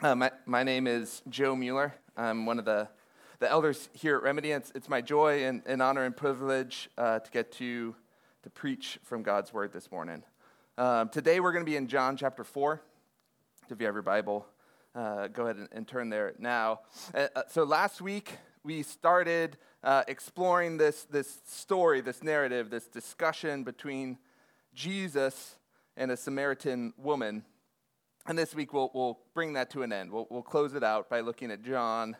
Uh, my, my name is Joe Mueller. I'm one of the, the elders here at Remedy. It's, it's my joy and, and honor and privilege uh, to get to, to preach from God's word this morning. Um, today we're going to be in John chapter 4. If you have your Bible, uh, go ahead and, and, turn there now. Uh, uh, so last week we started uh, exploring this, this story, this narrative, this discussion between Jesus and a Samaritan woman. And this week we'll, we'll bring that to an end. We'll, we'll close it out by looking at John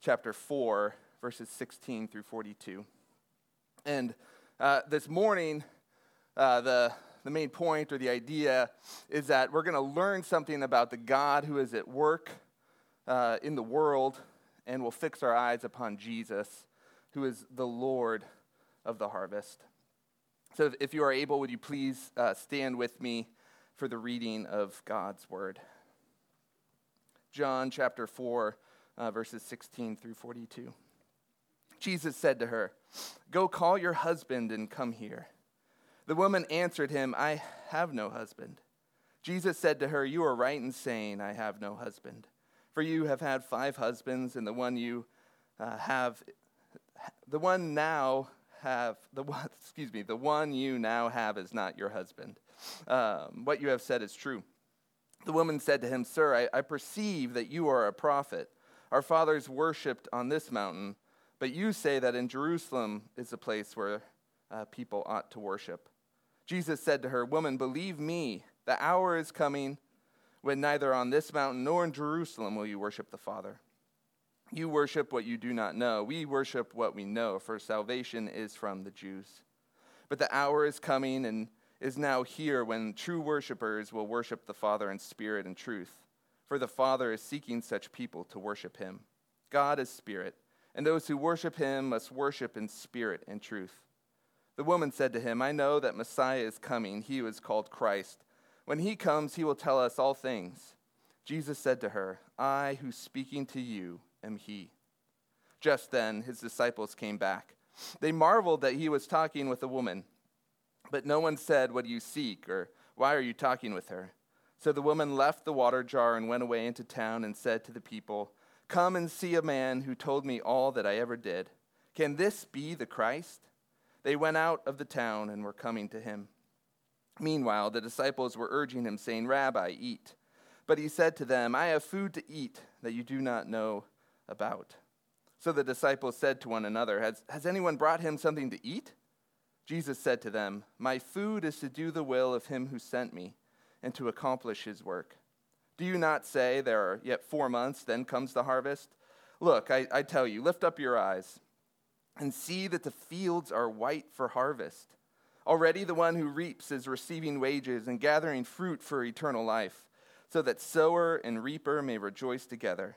chapter 4, verses 16 through 42. And uh, this morning, uh, the, the main point or the idea is that we're going to learn something about the God who is at work uh, in the world, and we'll fix our eyes upon Jesus, who is the Lord of the harvest. So, if, if you are able, would you please uh, stand with me? For the reading of God's word. John chapter 4, uh, verses 16 through 42. Jesus said to her, Go call your husband and come here. The woman answered him, I have no husband. Jesus said to her, You are right in saying, I have no husband. For you have had five husbands, and the one you uh, have, the one now have, the one, excuse me, the one you now have is not your husband. Um, what you have said is true. The woman said to him, Sir, I, I perceive that you are a prophet. Our fathers worshipped on this mountain, but you say that in Jerusalem is the place where uh, people ought to worship. Jesus said to her, Woman, believe me, the hour is coming when neither on this mountain nor in Jerusalem will you worship the Father. You worship what you do not know. We worship what we know, for salvation is from the Jews. But the hour is coming and is now here when true worshipers will worship the Father in spirit and truth. For the Father is seeking such people to worship him. God is spirit, and those who worship him must worship in spirit and truth. The woman said to him, I know that Messiah is coming, he is called Christ. When he comes, he will tell us all things. Jesus said to her, I who speaking to you am he. Just then, his disciples came back. They marveled that he was talking with a woman. But no one said, What do you seek? or Why are you talking with her? So the woman left the water jar and went away into town and said to the people, Come and see a man who told me all that I ever did. Can this be the Christ? They went out of the town and were coming to him. Meanwhile, the disciples were urging him, saying, Rabbi, eat. But he said to them, I have food to eat that you do not know about. So the disciples said to one another, Has, has anyone brought him something to eat? Jesus said to them, My food is to do the will of him who sent me and to accomplish his work. Do you not say, There are yet four months, then comes the harvest? Look, I, I tell you, lift up your eyes and see that the fields are white for harvest. Already the one who reaps is receiving wages and gathering fruit for eternal life, so that sower and reaper may rejoice together.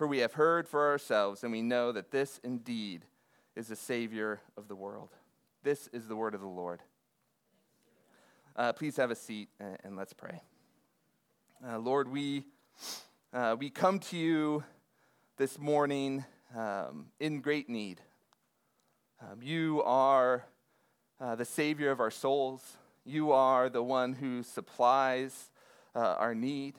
for we have heard for ourselves, and we know that this indeed is the Savior of the world. This is the word of the Lord. Uh, please have a seat and, and let's pray. Uh, Lord, we, uh, we come to you this morning um, in great need. Um, you are uh, the Savior of our souls, you are the one who supplies uh, our need.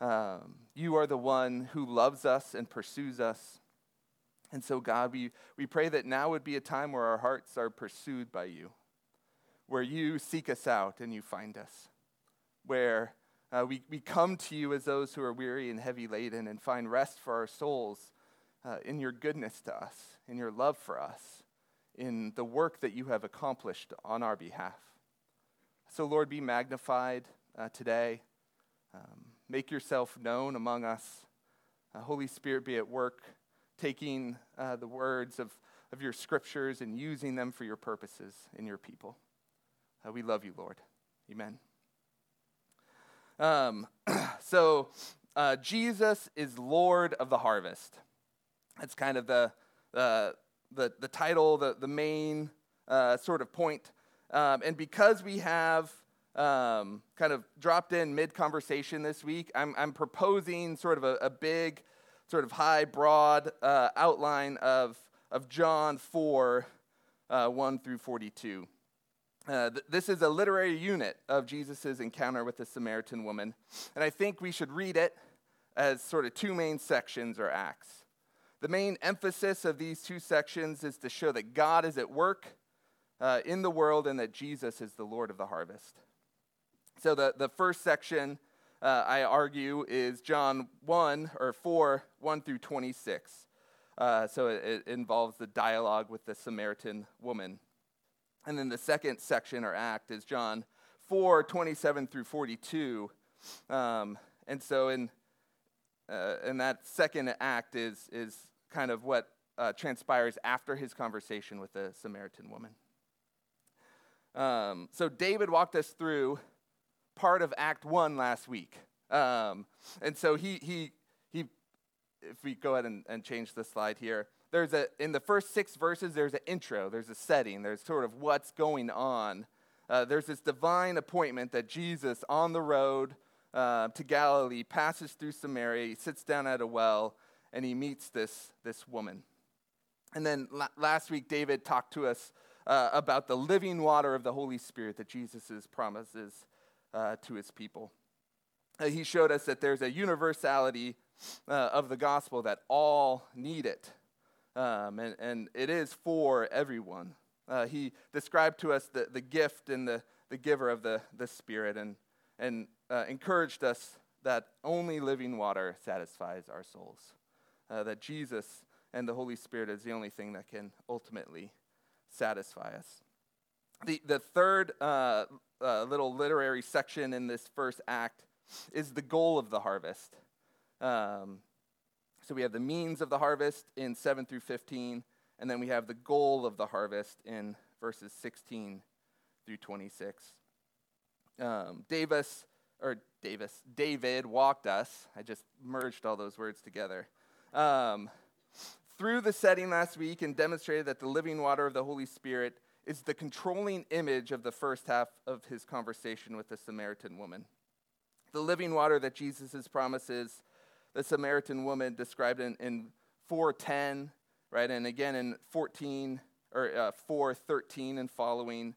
Um, you are the one who loves us and pursues us. And so, God, we, we pray that now would be a time where our hearts are pursued by you, where you seek us out and you find us, where uh, we, we come to you as those who are weary and heavy laden and find rest for our souls uh, in your goodness to us, in your love for us, in the work that you have accomplished on our behalf. So, Lord, be magnified uh, today. Um, make yourself known among us. Uh, Holy Spirit, be at work taking uh, the words of, of your scriptures and using them for your purposes in your people. Uh, we love you, Lord. Amen. Um, so, uh, Jesus is Lord of the harvest. That's kind of the, the, the title, the, the main uh, sort of point. Um, and because we have um, kind of dropped in mid conversation this week, I'm, I'm proposing sort of a, a big, sort of high, broad uh, outline of, of John 4 uh, 1 through 42. Uh, th- this is a literary unit of Jesus' encounter with the Samaritan woman. And I think we should read it as sort of two main sections or acts. The main emphasis of these two sections is to show that God is at work uh, in the world and that Jesus is the Lord of the harvest. So the, the first section, uh, I argue, is John 1 or 4, 1 through 26. Uh, so it, it involves the dialogue with the Samaritan woman. And then the second section or act is John 4, 27 through 42. Um, and so in, uh, and that second act is, is kind of what uh, transpires after his conversation with the Samaritan woman. Um, so David walked us through part of Act One last week, um, and so he he he. If we go ahead and, and change the slide here, there's a in the first six verses there's an intro, there's a setting, there's sort of what's going on. Uh, there's this divine appointment that Jesus on the road uh, to Galilee passes through Samaria, he sits down at a well, and he meets this this woman. And then la- last week David talked to us uh, about the living water of the Holy Spirit that Jesus promises uh, to his people. Uh, he showed us that there's a universality uh, of the gospel that all need it, um, and, and it is for everyone. Uh, he described to us the, the gift and the, the giver of the, the Spirit and, and uh, encouraged us that only living water satisfies our souls, that Jesus and the Holy Spirit is the only thing that can ultimately satisfy us. The, the third uh, uh, little literary section in this first act is the goal of the harvest. Um, so we have the means of the harvest in 7 through 15, and then we have the goal of the harvest in verses 16 through 26. Um, Davis, or Davis, David walked us. I just merged all those words together. Um, through the setting last week and demonstrated that the living water of the Holy Spirit is the controlling image of the first half of his conversation with the Samaritan woman. The living water that Jesus promises the Samaritan woman described in, in 410, right, and again in 14 or uh, 413 and following.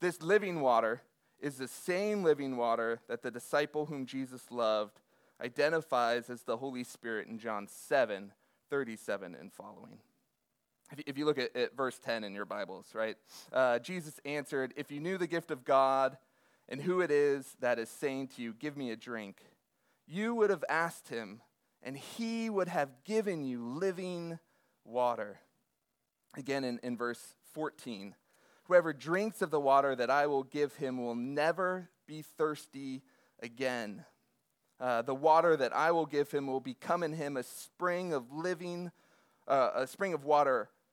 This living water is the same living water that the disciple whom Jesus loved identifies as the Holy Spirit in John 7 37 and following. If you look at, at verse 10 in your Bibles, right? Uh, Jesus answered, If you knew the gift of God and who it is that is saying to you, Give me a drink, you would have asked him, and he would have given you living water. Again, in, in verse 14, whoever drinks of the water that I will give him will never be thirsty again. Uh, the water that I will give him will become in him a spring of living, uh, a spring of water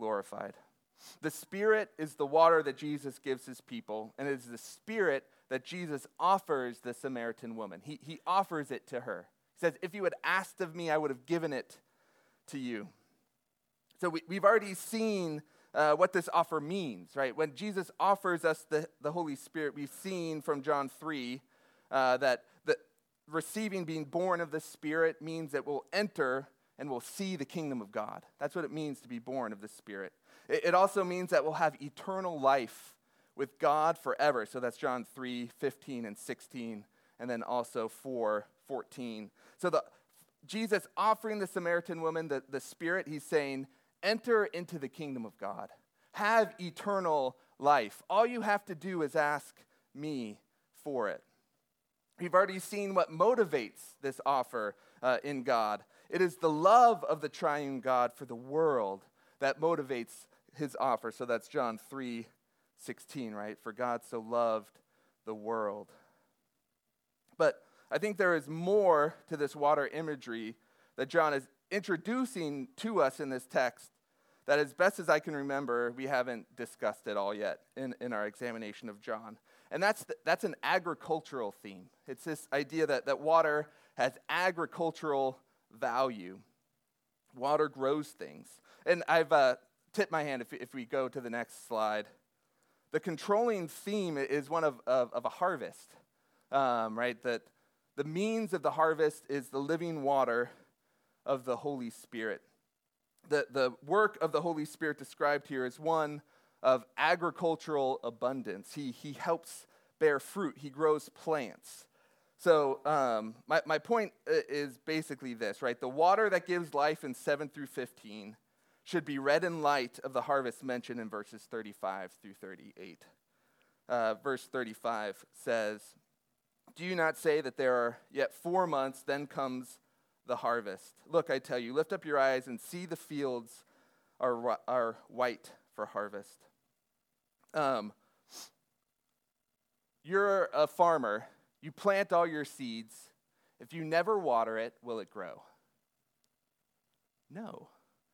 glorified. The Spirit is the water that Jesus gives his people, and it is the Spirit that Jesus offers the Samaritan woman. He, he offers it to her. He says, If you had asked of me, I would have given it to you. So we, we've already seen uh, what this offer means, right? When Jesus offers us the, the Holy Spirit, we've seen from John 3 uh, that receiving, being born of the Spirit, means that we'll enter and we'll see the kingdom of God. That's what it means to be born of the Spirit. It also means that we'll have eternal life with God forever. So that's John 3 15 and 16, and then also 4 14. So the, Jesus offering the Samaritan woman the, the Spirit, he's saying, enter into the kingdom of God, have eternal life. All you have to do is ask me for it. We've already seen what motivates this offer uh, in God. It is the love of the triune God for the world that motivates his offer. So that's John 3 16, right? For God so loved the world. But I think there is more to this water imagery that John is introducing to us in this text that, as best as I can remember, we haven't discussed it all yet in, in our examination of John. And that's, the, that's an agricultural theme. It's this idea that, that water has agricultural value. Water grows things. And I've uh, tipped my hand if, if we go to the next slide. The controlling theme is one of, of, of a harvest, um, right? That the means of the harvest is the living water of the Holy Spirit. The, the work of the Holy Spirit described here is one of agricultural abundance. He, he helps bear fruit, he grows plants. So, um, my, my point is basically this, right? The water that gives life in 7 through 15 should be read in light of the harvest mentioned in verses 35 through 38. Uh, verse 35 says, Do you not say that there are yet four months, then comes the harvest? Look, I tell you, lift up your eyes and see the fields are, are white for harvest. Um, you're a farmer, you plant all your seeds. If you never water it, will it grow? No,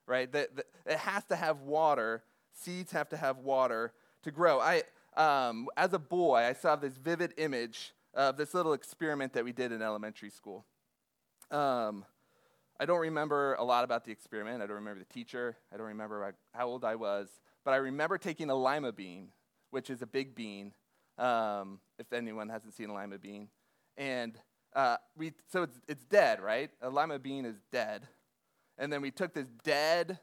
right? The, the, it has to have water. Seeds have to have water to grow. I, um, as a boy, I saw this vivid image of this little experiment that we did in elementary school. Um, I don't remember a lot about the experiment. I don't remember the teacher. I don't remember how old I was. But I remember taking a lima bean, which is a big bean, um, if anyone hasn't seen a lima bean. And uh, we, so it's, it's dead, right? A lima bean is dead. And then we took this dead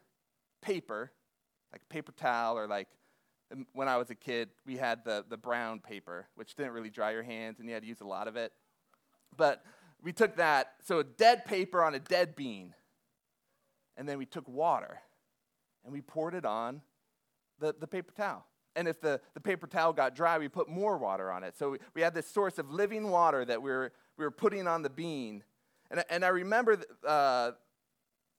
paper, like paper towel, or like um, when I was a kid, we had the, the brown paper, which didn't really dry your hands, and you had to use a lot of it. But we took that, so a dead paper on a dead bean, and then we took water and we poured it on the, the paper towel. And if the, the paper towel got dry, we put more water on it. So we, we had this source of living water that we were, we were putting on the bean. And, and I remember uh,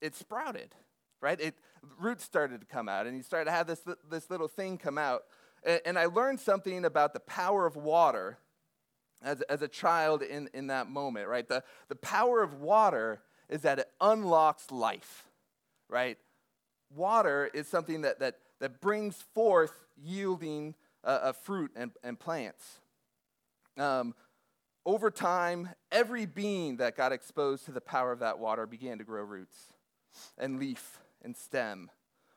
it sprouted, right? It, roots started to come out, and you started to have this, this little thing come out. And, and I learned something about the power of water as, as a child in, in that moment, right? The, the power of water is that it unlocks life, right? Water is something that, that, that brings forth yielding uh, of fruit and, and plants. Um, over time, every being that got exposed to the power of that water began to grow roots and leaf and stem.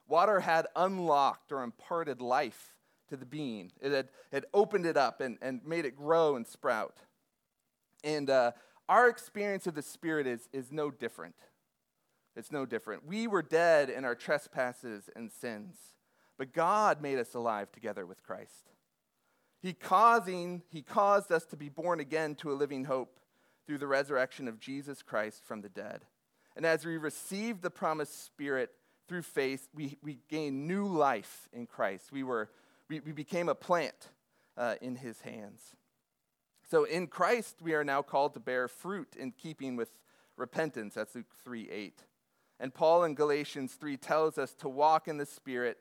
Water had unlocked or imparted life to the bean, it had, had opened it up and, and made it grow and sprout. And uh, our experience of the Spirit is, is no different. It's no different. We were dead in our trespasses and sins but God made us alive together with Christ. He causing he caused us to be born again to a living hope through the resurrection of Jesus Christ from the dead. And as we received the promised spirit through faith, we, we gained new life in Christ. We were we, we became a plant uh, in his hands. So in Christ we are now called to bear fruit in keeping with repentance. That's Luke 3 8. And Paul in Galatians 3 tells us to walk in the Spirit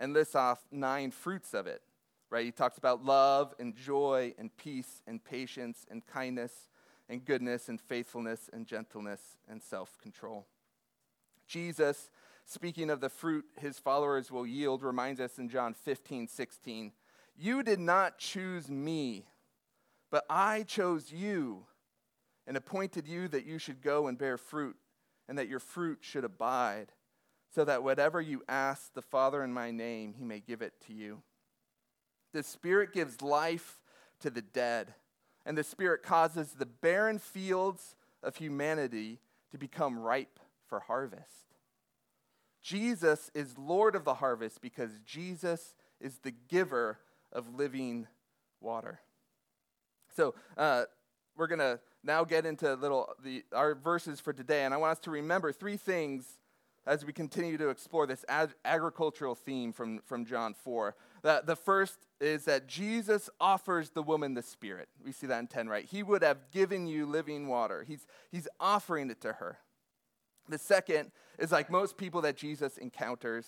and lists off nine fruits of it, right? He talks about love and joy and peace and patience and kindness and goodness and faithfulness and gentleness and self control. Jesus, speaking of the fruit his followers will yield, reminds us in John 15, 16, You did not choose me, but I chose you and appointed you that you should go and bear fruit, and that your fruit should abide so that whatever you ask the Father in my name, he may give it to you. The Spirit gives life to the dead, and the Spirit causes the barren fields of humanity to become ripe for harvest. Jesus is Lord of the harvest because Jesus is the giver of living water. So, uh, we're going to now get into little the, our verses for today, and I want us to remember three things as we continue to explore this ag- agricultural theme from, from John 4. The, the first is that Jesus offers the woman the Spirit. We see that in 10, right? He would have given you living water, he's, he's offering it to her. The second is like most people that Jesus encounters,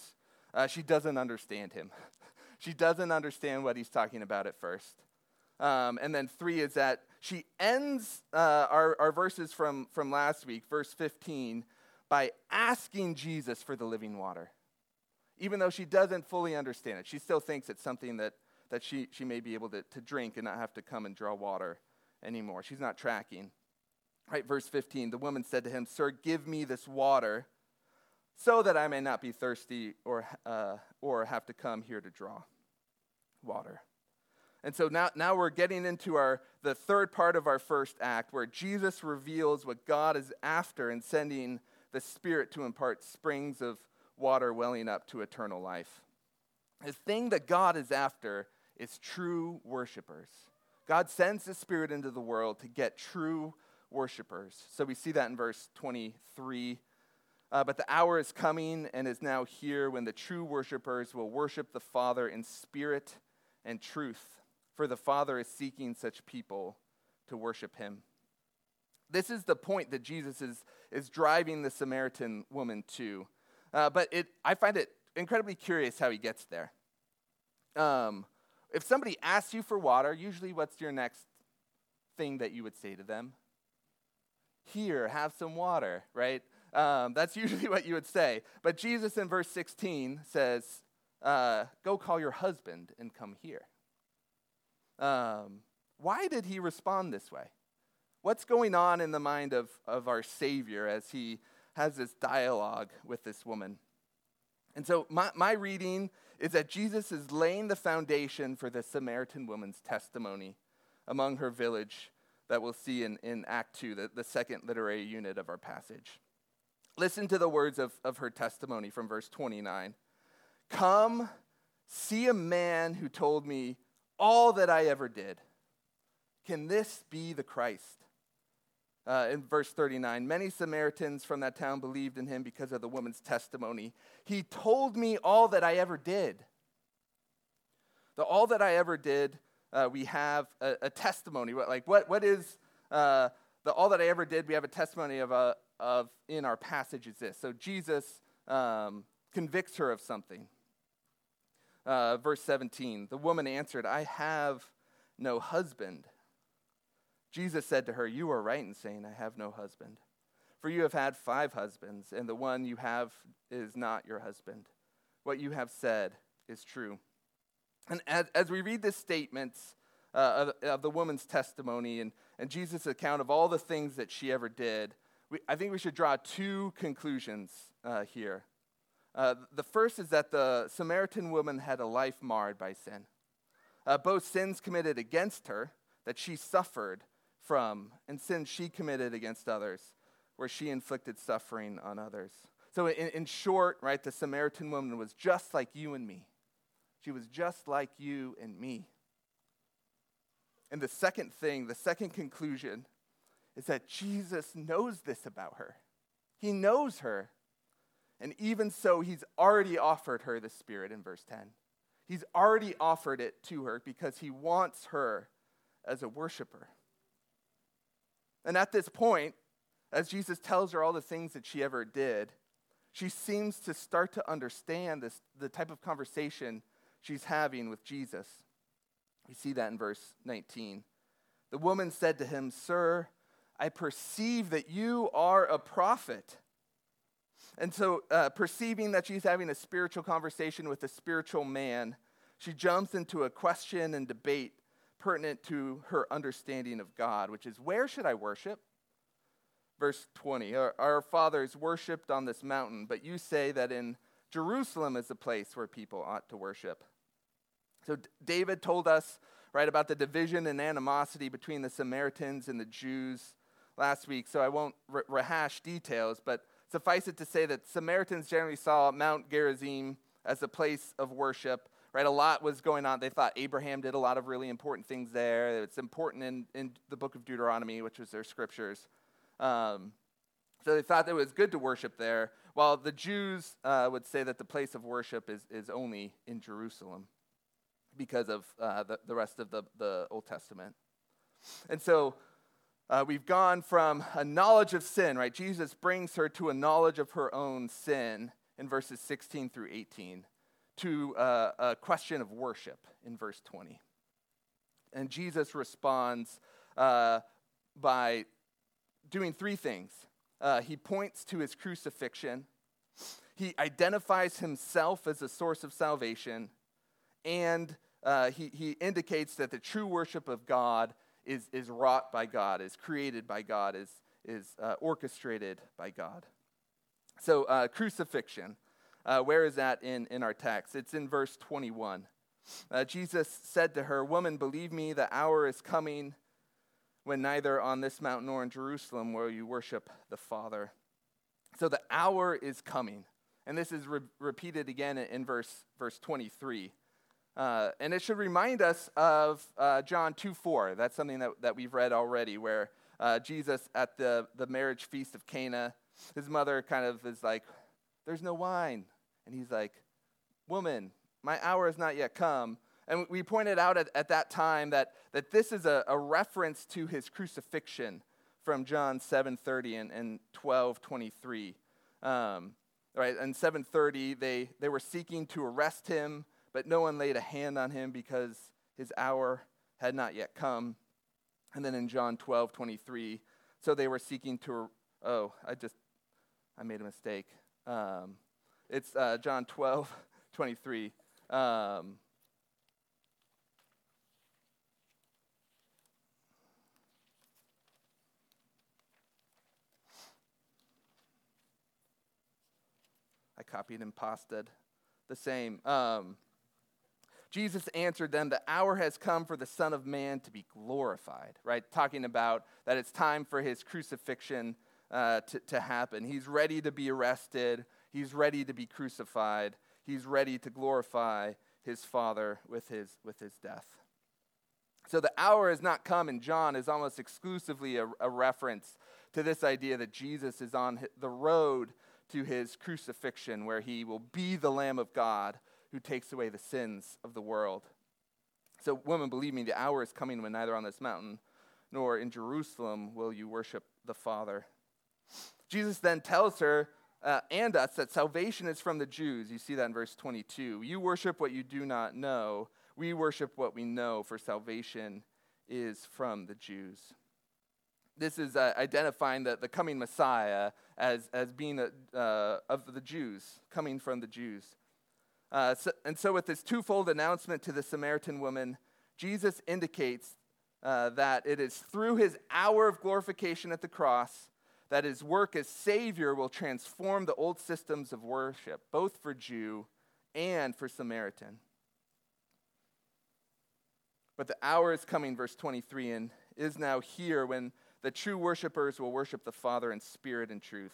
uh, she doesn't understand him. she doesn't understand what he's talking about at first. Um, and then three is that she ends uh, our, our verses from, from last week, verse 15, by asking Jesus for the living water. Even though she doesn't fully understand it, she still thinks it's something that, that she, she may be able to, to drink and not have to come and draw water anymore. She's not tracking. Right, verse 15 the woman said to him, Sir, give me this water so that I may not be thirsty or, uh, or have to come here to draw water. And so now, now we're getting into our, the third part of our first act where Jesus reveals what God is after in sending the Spirit to impart springs of water welling up to eternal life. The thing that God is after is true worshipers. God sends the Spirit into the world to get true worshipers. So we see that in verse 23. Uh, but the hour is coming and is now here when the true worshipers will worship the Father in spirit and truth, for the Father is seeking such people to worship him. This is the point that Jesus is, is driving the Samaritan woman to. Uh, but it, I find it incredibly curious how he gets there. Um, if somebody asks you for water, usually what's your next thing that you would say to them? Here, have some water, right? Um, that's usually what you would say. But Jesus in verse 16 says, uh, Go call your husband and come here. Um, why did he respond this way? What's going on in the mind of, of our Savior as he has this dialogue with this woman? And so, my, my reading is that Jesus is laying the foundation for the Samaritan woman's testimony among her village that we'll see in, in Act 2, the, the second literary unit of our passage. Listen to the words of, of her testimony from verse 29. Come, see a man who told me all that I ever did. Can this be the Christ? Uh, in verse 39, many Samaritans from that town believed in him because of the woman's testimony. He told me all that I ever did. The all that I ever did, uh, we have a, a, testimony. Like, what, what is uh, the all that I ever did? We have a testimony of, a, uh, of in our passage is this. So Jesus um, convicts her of something. Uh, verse 17 The woman answered, I have no husband. Jesus said to her, You are right in saying, I have no husband. For you have had five husbands, and the one you have is not your husband. What you have said is true. And as, as we read this statement uh, of, of, the woman's testimony and, and Jesus' account of all the things that she ever did, we, I think we should draw two conclusions uh, here. Uh, the first is that the Samaritan woman had a life marred by sin. Uh, both sins committed against her that she suffered from, and sins she committed against others, where she inflicted suffering on others. So, in, in short, right, the Samaritan woman was just like you and me. She was just like you and me. And the second thing, the second conclusion, is that Jesus knows this about her. He knows her. And even so, he's already offered her the Spirit in verse 10. He's already offered it to her because he wants her as a worshiper. And at this point, as Jesus tells her all the things that she ever did, she seems to start to understand this, the type of conversation she's having with Jesus. We see that in verse 19. The woman said to him, Sir, I perceive that you are a prophet. And so, uh, perceiving that she's having a spiritual conversation with a spiritual man, she jumps into a question and debate pertinent to her understanding of God, which is where should I worship? Verse 20 Our, our fathers worshiped on this mountain, but you say that in Jerusalem is the place where people ought to worship. So, David told us, right, about the division and animosity between the Samaritans and the Jews last week, so I won't re- rehash details, but suffice it to say that Samaritans generally saw Mount Gerizim as a place of worship. Right, a lot was going on. They thought Abraham did a lot of really important things there. It's important in, in the book of Deuteronomy, which was their scriptures. Um, so they thought that it was good to worship there. while the Jews uh, would say that the place of worship is, is only in Jerusalem because of uh, the, the rest of the, the Old Testament. And so uh, we've gone from a knowledge of sin, right? Jesus brings her to a knowledge of her own sin in verses 16 through 18, to uh, a question of worship in verse 20. And Jesus responds uh, by doing three things. Uh, he points to his crucifixion, he identifies himself as a source of salvation, and uh, he, he indicates that the true worship of God is, is wrought by God, is created by God, is, is uh, orchestrated by God. So, crucifixion, uh, where is that in, in our text? It's in verse 21. Uh, Jesus said to her, Woman, believe me, the hour is coming when neither on this mountain nor in Jerusalem will you worship the Father. So the hour is coming. And this is re- repeated again in verse, verse 23. Uh, and it should remind us of uh, John 2 4. That's something that, that we've read already, where uh, Jesus at the, the marriage feast of Cana, his mother kind of is like, There's no wine. And he's like, Woman, my hour has not yet come. And we pointed out at, at that time that, that this is a, a reference to his crucifixion from John 7:30 and, and 12:23. Um, right, in 7:30 they, they were seeking to arrest him but no one laid a hand on him because his hour had not yet come. And then in John 12.23, so they were seeking to, oh, I just, I made a mistake. Um, it's uh, John 12, 23. Um, I copied and pasted the same. Um, Jesus answered them, The hour has come for the Son of Man to be glorified, right? Talking about that it's time for his crucifixion uh, to, to happen. He's ready to be arrested, he's ready to be crucified, he's ready to glorify his Father with his, with his death. So the hour has not come, and John is almost exclusively a, a reference to this idea that Jesus is on the road to his crucifixion, where he will be the Lamb of God who takes away the sins of the world. So, woman, believe me, the hour is coming when neither on this mountain nor in Jerusalem will you worship the Father. Jesus then tells her uh, and us that salvation is from the Jews. You see that in verse 22. You worship what you do not know. We worship what we know, for salvation is from the Jews. This is uh, identifying the, the coming Messiah as, as being a, uh, of the Jews, coming from the Jews. Uh, so, and so, with this twofold announcement to the Samaritan woman, Jesus indicates uh, that it is through his hour of glorification at the cross that his work as Savior will transform the old systems of worship, both for Jew and for Samaritan. But the hour is coming, verse 23, and is now here when the true worshipers will worship the Father in spirit and truth.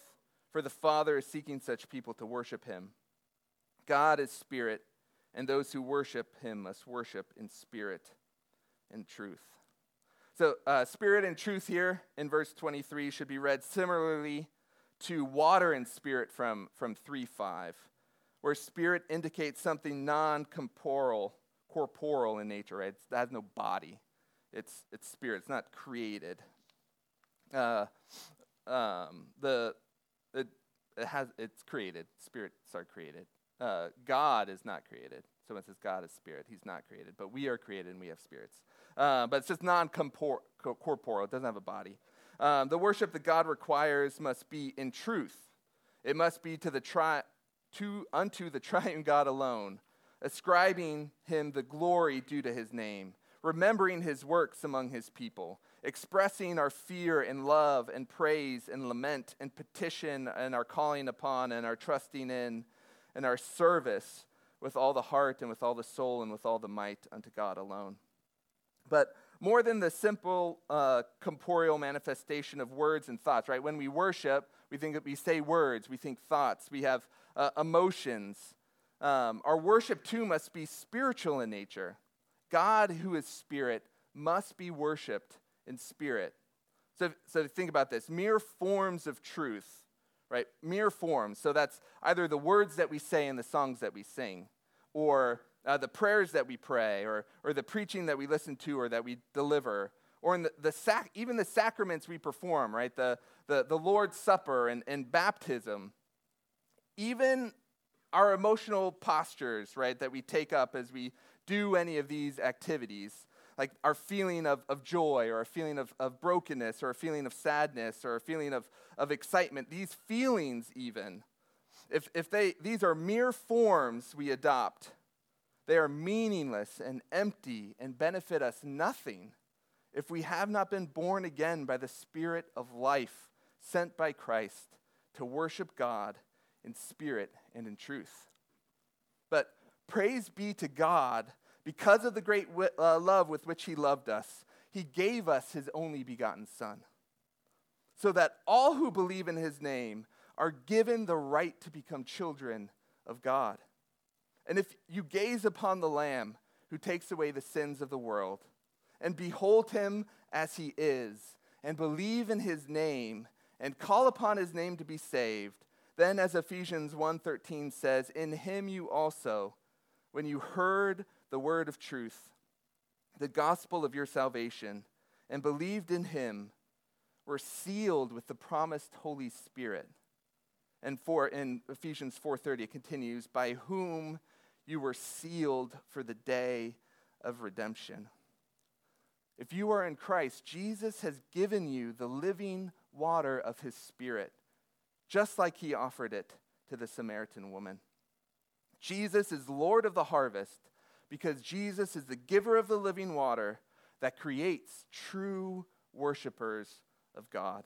For the Father is seeking such people to worship him. God is spirit, and those who worship him must worship in spirit and truth. So, uh, spirit and truth here in verse 23 should be read similarly to water and spirit from, from 3 5, where spirit indicates something non corporeal corporeal in nature, right? it has no body. It's, it's spirit, it's not created. Uh, um, the, it, it has, it's created. Spirits are created uh, God is not created. So when it says God is spirit, he's not created. But we are created and we have spirits. Uh, but it's just non corporeal, it doesn't have a body. Um, the worship that God requires must be in truth. It must be to the tri- to, unto the triune God alone, ascribing him the glory due to his name, remembering his works among his people, expressing our fear and love and praise and lament and petition and our calling upon and our trusting in and our service with all the heart and with all the soul and with all the might unto God alone. But more than the simple uh, corporeal manifestation of words and thoughts, right? When we worship, we think that we say words, we think thoughts, we have uh, emotions. Um, our worship too must be spiritual in nature. God, who is spirit, must be worshiped in spirit. So, so think about this mere forms of truth right? Mere forms. So that's either the words that we say and the songs that we sing, or uh, the prayers that we pray, or, or the preaching that we listen to or that we deliver, or in the, the sac- even the sacraments we perform, right? The, the, the Lord's Supper and, and baptism. Even our emotional postures, right, that we take up as we do any of these activities, like our feeling of, of joy or a feeling of, of brokenness or a feeling of sadness or a feeling of, of excitement, these feelings even, if, if they, these are mere forms we adopt, they are meaningless and empty and benefit us nothing if we have not been born again by the Spirit of life sent by Christ to worship God in spirit and in truth. But praise be to God, because of the great uh, love with which He loved us, He gave us His only begotten Son, so that all who believe in His name are given the right to become children of God. And if you gaze upon the Lamb who takes away the sins of the world, and behold him as he is, and believe in his name, and call upon his name to be saved, then as Ephesians 1:13 says, in him you also, when you heard the word of truth, the gospel of your salvation, and believed in him, were sealed with the promised Holy Spirit. And for in Ephesians 4:30 it continues, by whom you were sealed for the day of redemption. If you are in Christ, Jesus has given you the living water of his Spirit, just like he offered it to the Samaritan woman. Jesus is Lord of the harvest because Jesus is the giver of the living water that creates true worshipers of God.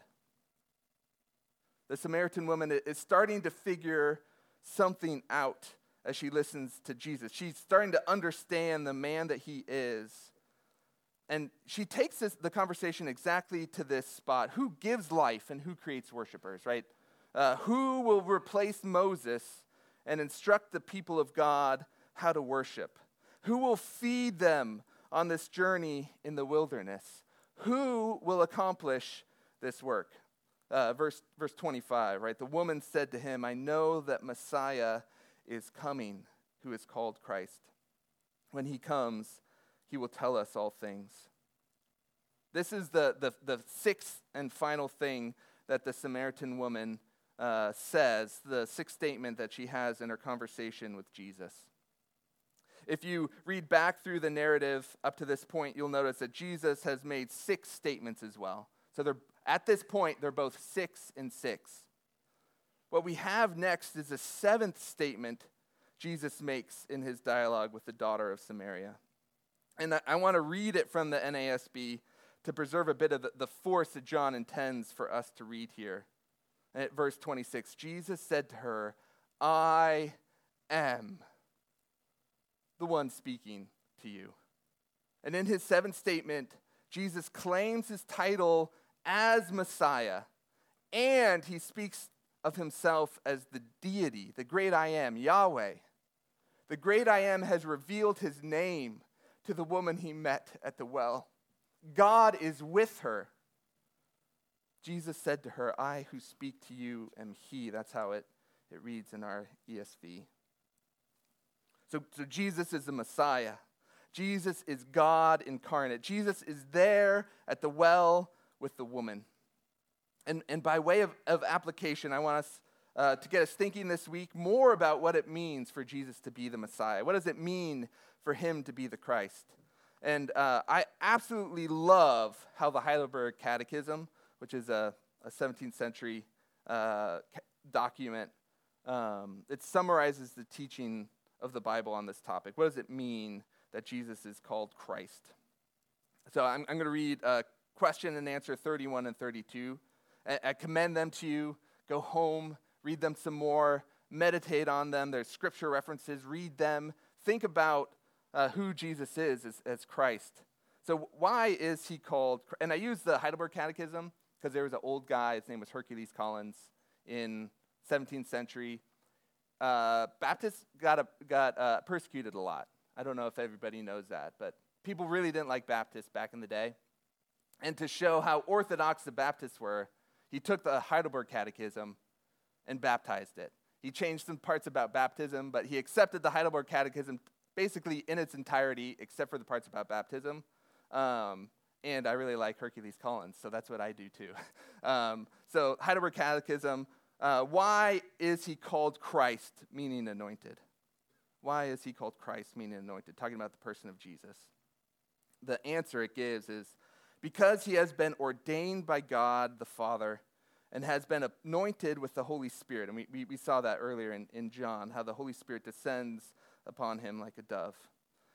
The Samaritan woman is starting to figure something out as she listens to Jesus. She's starting to understand the man that he is and she takes this, the conversation exactly to this spot. Who gives life and who creates worshipers, right? Uh, who will replace Moses and instruct the people of God how to worship? Who will feed them on this journey in the wilderness? Who will accomplish this work? Uh, verse, verse 25, right? The woman said to him, I know that Messiah is coming, who is called Christ. When he comes, he will tell us all things. This is the, the, the sixth and final thing that the Samaritan woman uh, says, the sixth statement that she has in her conversation with Jesus. If you read back through the narrative up to this point, you'll notice that Jesus has made six statements as well. So they're, at this point, they're both six and six. What we have next is a seventh statement Jesus makes in his dialogue with the daughter of Samaria. And I want to read it from the NASB to preserve a bit of the, the force that John intends for us to read here. at verse 26, Jesus said to her, I am the one speaking to you. And in his seventh statement, Jesus claims his title as Messiah, and he speaks of himself as the deity, the great I am, Yahweh. The great I am has revealed his name to the woman he met at the well. God is with her. Jesus said to her, I who speak to you am he. That's how it, it reads in our ESV. So, so Jesus is the Messiah. Jesus is God incarnate. Jesus is there at the well with the woman. And, and by way of, of application, I want us uh, to get us thinking this week more about what it means for Jesus to be the Messiah. What does it mean for him to be the Christ? And uh, I absolutely love how the Heidelberg Catechism, which is a, a 17th century uh, document, um, it summarizes the teaching of the Bible on this topic. What does it mean that Jesus is called Christ? So I'm, I'm going to read uh, question and answer 31 and 32. I, I commend them to you. Go home, read them some more, meditate on them. There's scripture references, read them. Think about uh, who Jesus is as, as Christ. So, why is he called? And I use the Heidelberg Catechism because there was an old guy, his name was Hercules Collins, in 17th century. Uh, Baptists got, a, got uh, persecuted a lot. I don't know if everybody knows that, but people really didn't like Baptists back in the day. And to show how orthodox the Baptists were, he took the Heidelberg Catechism and baptized it. He changed some parts about baptism, but he accepted the Heidelberg Catechism basically in its entirety, except for the parts about baptism. Um, and I really like Hercules Collins, so that's what I do too. Um, so, Heidelberg Catechism uh, why is he called Christ, meaning anointed? Why is he called Christ, meaning anointed? Talking about the person of Jesus. The answer it gives is because he has been ordained by God the Father and has been anointed with the Holy Spirit. And we, we, we saw that earlier in, in John, how the Holy Spirit descends upon him like a dove.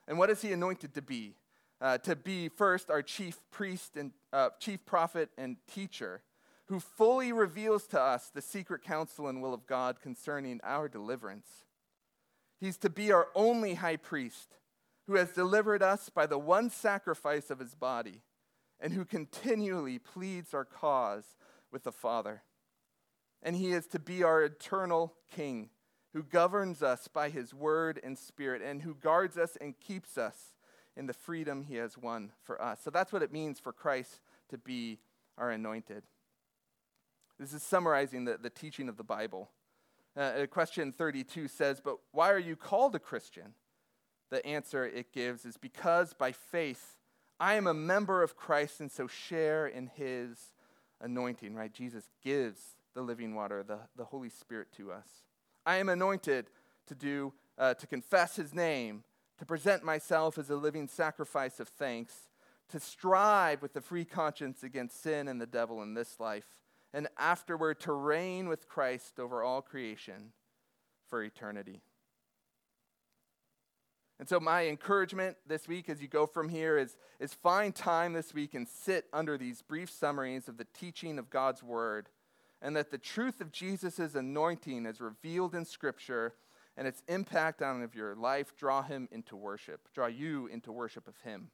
And what is he anointed to be? Uh, to be first our chief priest and uh, chief prophet and teacher, who fully reveals to us the secret counsel and will of God concerning our deliverance. He's to be our only high priest, who has delivered us by the one sacrifice of his body, and who continually pleads our cause with the Father. And he is to be our eternal King, who governs us by his word and spirit, and who guards us and keeps us in the freedom he has won for us. So that's what it means for Christ to be our anointed. This is summarizing the, the teaching of the Bible. Uh, question 32 says, But why are you called a Christian? The answer it gives is because by faith I am a member of Christ and so share in his anointing, right? Jesus gives the living water, the, the Holy Spirit to us. I am anointed to do, uh, to confess his name, to present myself as a living sacrifice of thanks, to strive with a free conscience against sin and the devil in this life, and afterward to reign with Christ over all creation for eternity. And so, my encouragement this week as you go from here is, is find time this week and sit under these brief summaries of the teaching of God's Word, and that the truth of Jesus' anointing as revealed in Scripture and its impact on of your life draw him into worship, draw you into worship of him.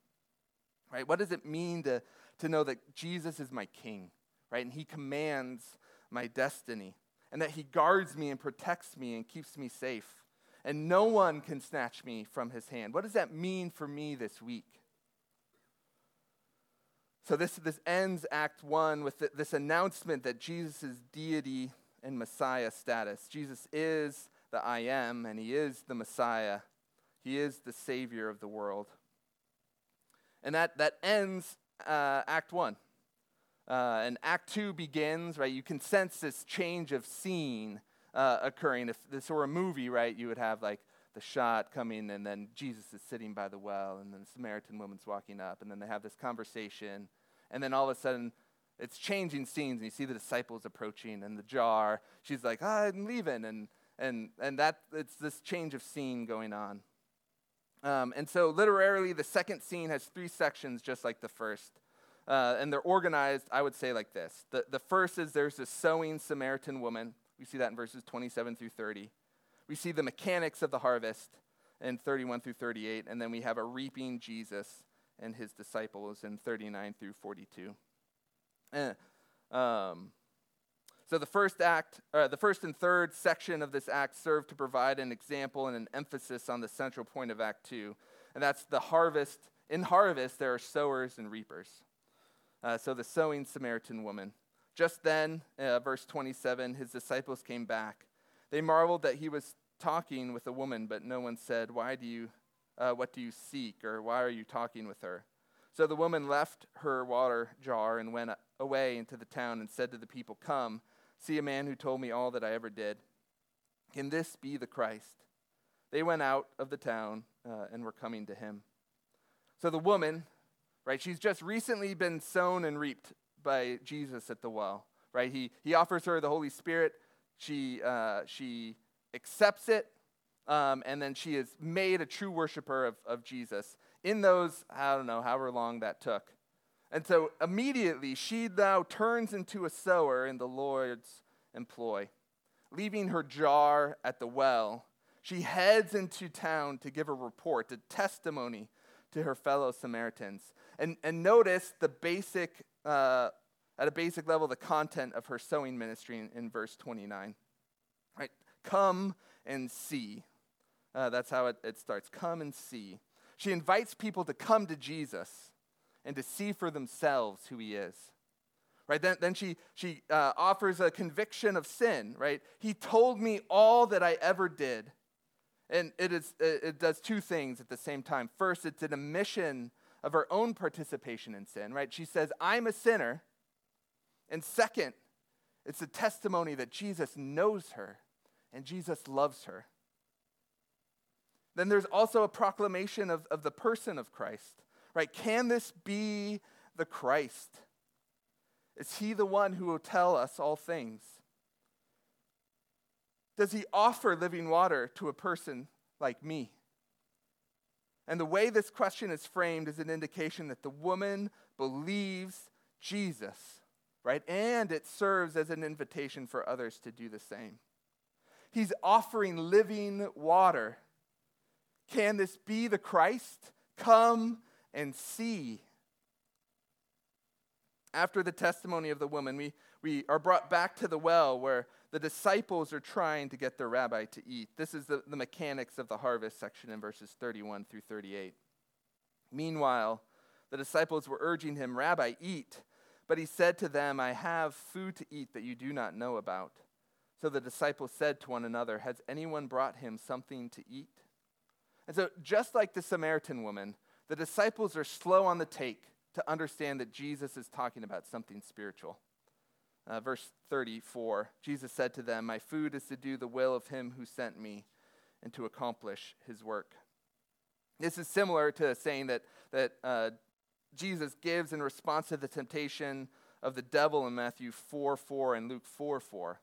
Right? What does it mean to, to know that Jesus is my king? Right? And he commands my destiny, and that he guards me and protects me and keeps me safe and no one can snatch me from his hand. What does that mean for me this week? So this, this ends Act 1 with the, this announcement that Jesus' deity and Messiah status. Jesus is the I am, and he is the Messiah. He is the Savior of the world. And that, that ends uh, Act 1. Uh, and Act 2 begins, right? You can sense this change of scene uh, occurring. If this were a movie, right, you would have like the shot coming, and then Jesus is sitting by the well, and then the Samaritan woman's walking up, and then they have this conversation, and then all of a sudden, it's changing scenes, and you see the disciples approaching, and the jar. She's like, oh, "I'm leaving," and and and that it's this change of scene going on. Um, and so, literally, the second scene has three sections, just like the first. Uh, and they're organized, I would say, like this. The, the first is there's a sowing Samaritan woman. We see that in verses 27 through 30. We see the mechanics of the harvest in 31 through 38, and then we have a reaping Jesus and his disciples in 39 through 42. Eh, um, so the first act, uh, the first and third section of this act serve to provide an example and an emphasis on the central point of Act Two, and that's the harvest. In harvest, there are sowers and reapers. Uh, so the sowing Samaritan woman. Just then, uh, verse 27, his disciples came back. They marveled that he was talking with a woman, but no one said, Why do you, uh, what do you seek, or why are you talking with her? So the woman left her water jar and went away into the town and said to the people, Come, see a man who told me all that I ever did. Can this be the Christ? They went out of the town uh, and were coming to him. So the woman, right, she's just recently been sown and reaped by Jesus at the well, right? He, he offers her the Holy Spirit. She, uh, she accepts it, um, and then she is made a true worshiper of, of Jesus in those, I don't know, however long that took. And so immediately she now turns into a sower in the Lord's employ. Leaving her jar at the well, she heads into town to give a report, a testimony to her fellow Samaritans. And, and notice the basic uh, at a basic level the content of her sowing ministry in, in verse 29. Right? Come and see. Uh, that's how it, it starts. Come and see. She invites people to come to Jesus and to see for themselves who he is. right? Then, then she, she uh, offers a conviction of sin, right? He told me all that I ever did. And it, is, it does two things at the same time. First, it's an admission of her own participation in sin, right? She says, I'm a sinner. And second, it's a testimony that Jesus knows her and Jesus loves her. Then there's also a proclamation of, of the person of Christ, right? Can this be the Christ? Is he the one who will tell us all things? Does he offer living water to a person like me? And the way this question is framed is an indication that the woman believes Jesus, right? And it serves as an invitation for others to do the same. He's offering living water. Can this be the Christ? Come and see. After the testimony of the woman, we, we are brought back to the well where the disciples are trying to get their rabbi to eat. This is the, the mechanics of the harvest section in verses 31 through 38. Meanwhile, the disciples were urging him, Rabbi, eat. But he said to them, I have food to eat that you do not know about. So the disciples said to one another, Has anyone brought him something to eat? And so, just like the Samaritan woman, the disciples are slow on the take to understand that Jesus is talking about something spiritual. Uh, verse 34 Jesus said to them, My food is to do the will of him who sent me and to accomplish his work. This is similar to saying that, that uh, Jesus gives in response to the temptation of the devil in Matthew 4 4 and Luke 4 4.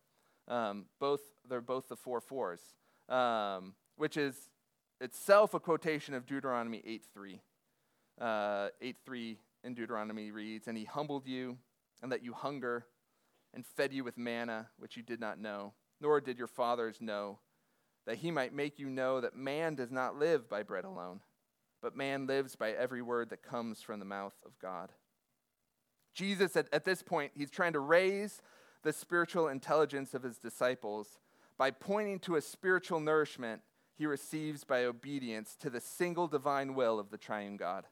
Um, both, they're both the four fours, um, which is itself a quotation of Deuteronomy 8 3. Uh, 8 3 in Deuteronomy reads, And he humbled you, and that you hunger and fed you with manna, which you did not know, nor did your fathers know, that he might make you know that man does not live by bread alone, but man lives by every word that comes from the mouth of God. Jesus, at, at this point, he's trying to raise the spiritual intelligence of his disciples by pointing to a spiritual nourishment he receives by obedience to the single divine will of the triune God.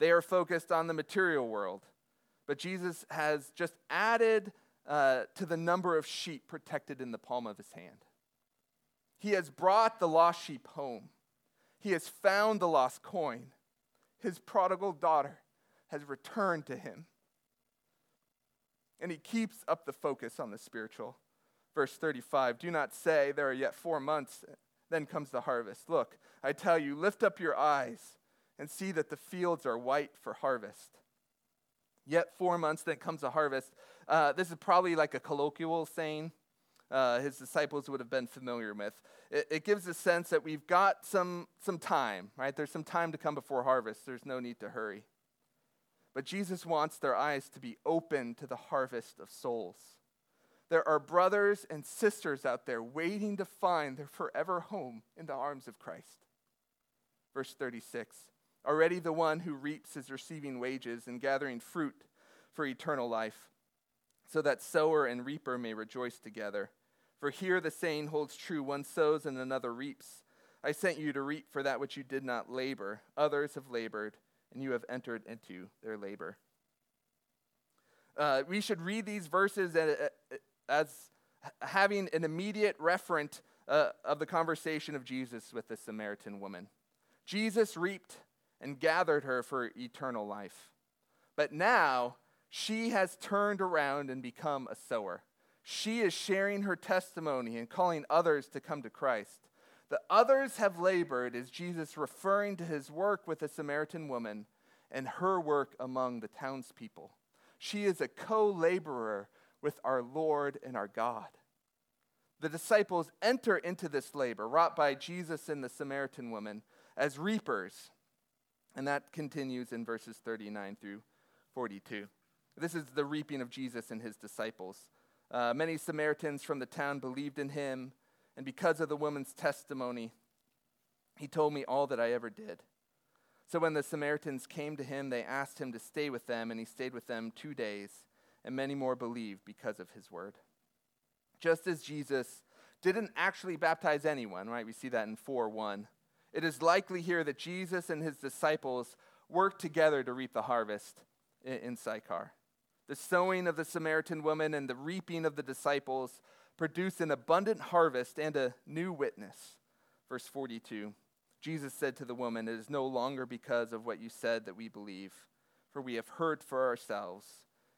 They are focused on the material world, but Jesus has just added uh, to the number of sheep protected in the palm of his hand. He has brought the lost sheep home. He has found the lost coin. His prodigal daughter has returned to him. And he keeps up the focus on the spiritual. Verse 35 Do not say, There are yet four months, then comes the harvest. Look, I tell you, lift up your eyes and see that the fields are white for harvest. Yet four months, then comes the harvest. Uh, this is probably like a colloquial saying uh, his disciples would have been familiar with. It, it, gives a sense that we've got some, some time, right? There's some time to come before harvest. There's no need to hurry. But Jesus wants their eyes to be open to the harvest of souls. There are brothers and sisters out there waiting to find their forever home in the arms of Christ. Verse 36 Already the one who reaps is receiving wages and gathering fruit for eternal life so that sower and reaper may rejoice together. For here the saying holds true one sows and another reaps. I sent you to reap for that which you did not labor. Others have labored, and you have entered into their labor. Uh, we should read these verses as, having an immediate referent uh, of the conversation of Jesus with the Samaritan woman. Jesus reaped and gathered her for eternal life. But now, she has turned around and become a sower. She is sharing her testimony and calling others to come to Christ. The others have labored is Jesus referring to his work with the Samaritan woman and her work among the townspeople. She is a co laborer with our Lord and our God. The disciples enter into this labor wrought by Jesus and the Samaritan woman as reapers. And that continues in verses 39 through 42. This is the reaping of Jesus and his disciples. Uh, many Samaritans from the town believed in him, and because of the woman's testimony, he told me all that I ever did. So when the Samaritans came to him, they asked him to stay with them, and he stayed with them two days, and many more believed because of his word. Just as Jesus didn't actually baptize anyone, right? We see that in 4 1. It is likely here that Jesus and his disciples worked together to reap the harvest in, in Sychar. The sowing of the Samaritan woman and the reaping of the disciples produce an abundant harvest and a new witness. Verse 42 Jesus said to the woman, It is no longer because of what you said that we believe, for we have heard for ourselves,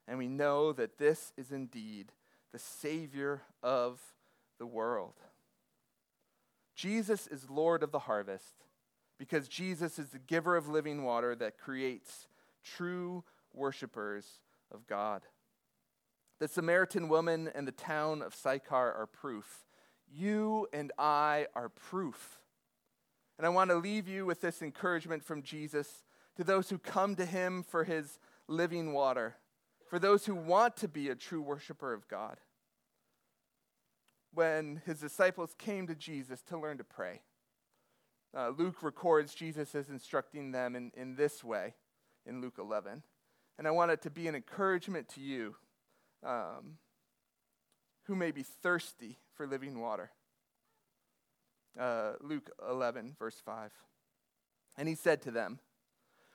and we know that this is indeed the Savior of the world. Jesus is Lord of the harvest because Jesus is the giver of living water that creates true worshipers of God. The Samaritan woman and the town of Sychar are proof. You and I are proof. And I want to leave you with this encouragement from Jesus to those who come to him for his living water, for those who want to be a true worshiper of God. When his disciples came to Jesus to learn to pray, uh, Luke records Jesus as instructing them in, in this way in Luke 11. And I want it to be an encouragement to you um, who may be thirsty for living water. Uh, Luke 11, verse 5. And he said to them,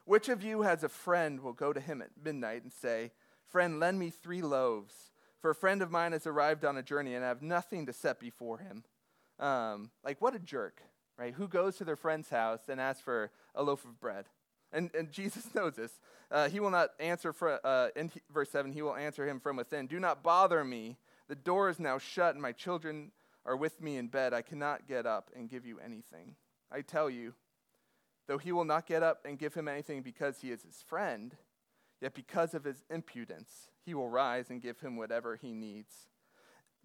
Which of you has a friend will go to him at midnight and say, Friend, lend me three loaves, for a friend of mine has arrived on a journey and I have nothing to set before him? Um, like, what a jerk, right? Who goes to their friend's house and asks for a loaf of bread? And, and Jesus knows this. Uh, he will not answer, for, uh, in verse 7, he will answer him from within. Do not bother me. The door is now shut, and my children are with me in bed. I cannot get up and give you anything. I tell you, though he will not get up and give him anything because he is his friend, yet because of his impudence, he will rise and give him whatever he needs.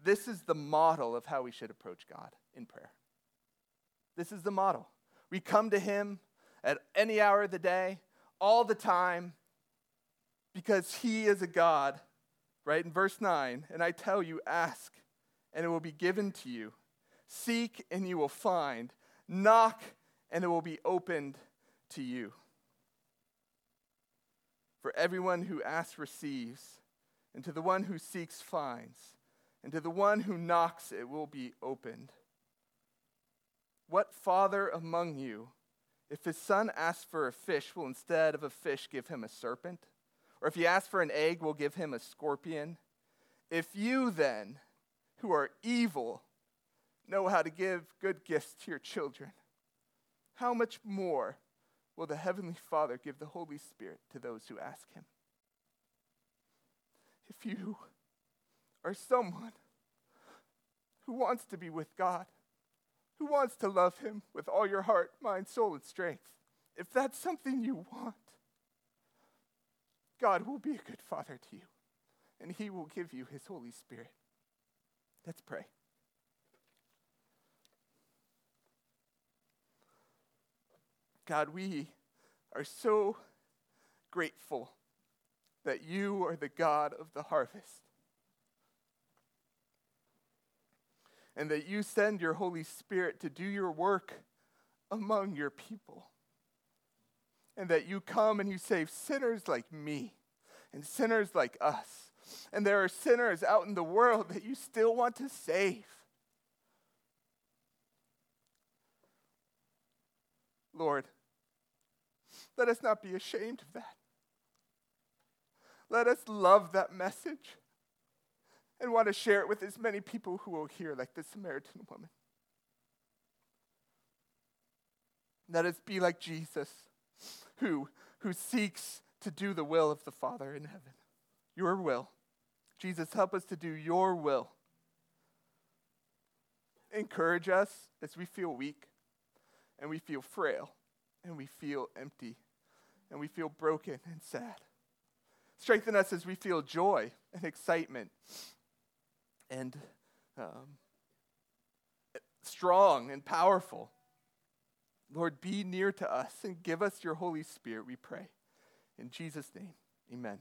This is the model of how we should approach God in prayer. This is the model. We come to him at any hour of the day, all the time, because He is a God, right? In verse 9, and I tell you, ask, and it will be given to you. Seek, and you will find. Knock, and it will be opened to you. For everyone who asks receives, and to the one who seeks finds, and to the one who knocks it will be opened. What father among you? If his son asks for a fish, will instead of a fish give him a serpent? Or if he asks for an egg, will give him a scorpion? If you then, who are evil, know how to give good gifts to your children, how much more will the Heavenly Father give the Holy Spirit to those who ask him? If you are someone who wants to be with God, who wants to love him with all your heart, mind, soul, and strength. If that's something you want, God will be a good father to you, and he will give you his Holy Spirit. Let's pray. God, we are so grateful that you are the God of the harvest. And that you send your Holy Spirit to do your work among your people. And that you come and you save sinners like me and sinners like us. And there are sinners out in the world that you still want to save. Lord, let us not be ashamed of that. Let us love that message and want to share it with as many people who will hear, like the Samaritan woman. Let us be like Jesus, who, who seeks to do the will of the Father in heaven. Your will. Jesus, help us to do your will. Encourage us as we feel weak and we feel frail and we feel empty and we feel broken and sad. Strengthen us as we feel joy and excitement and um, strong and powerful. Lord, be near to us and give us your Holy Spirit, we pray. In Jesus' name, amen.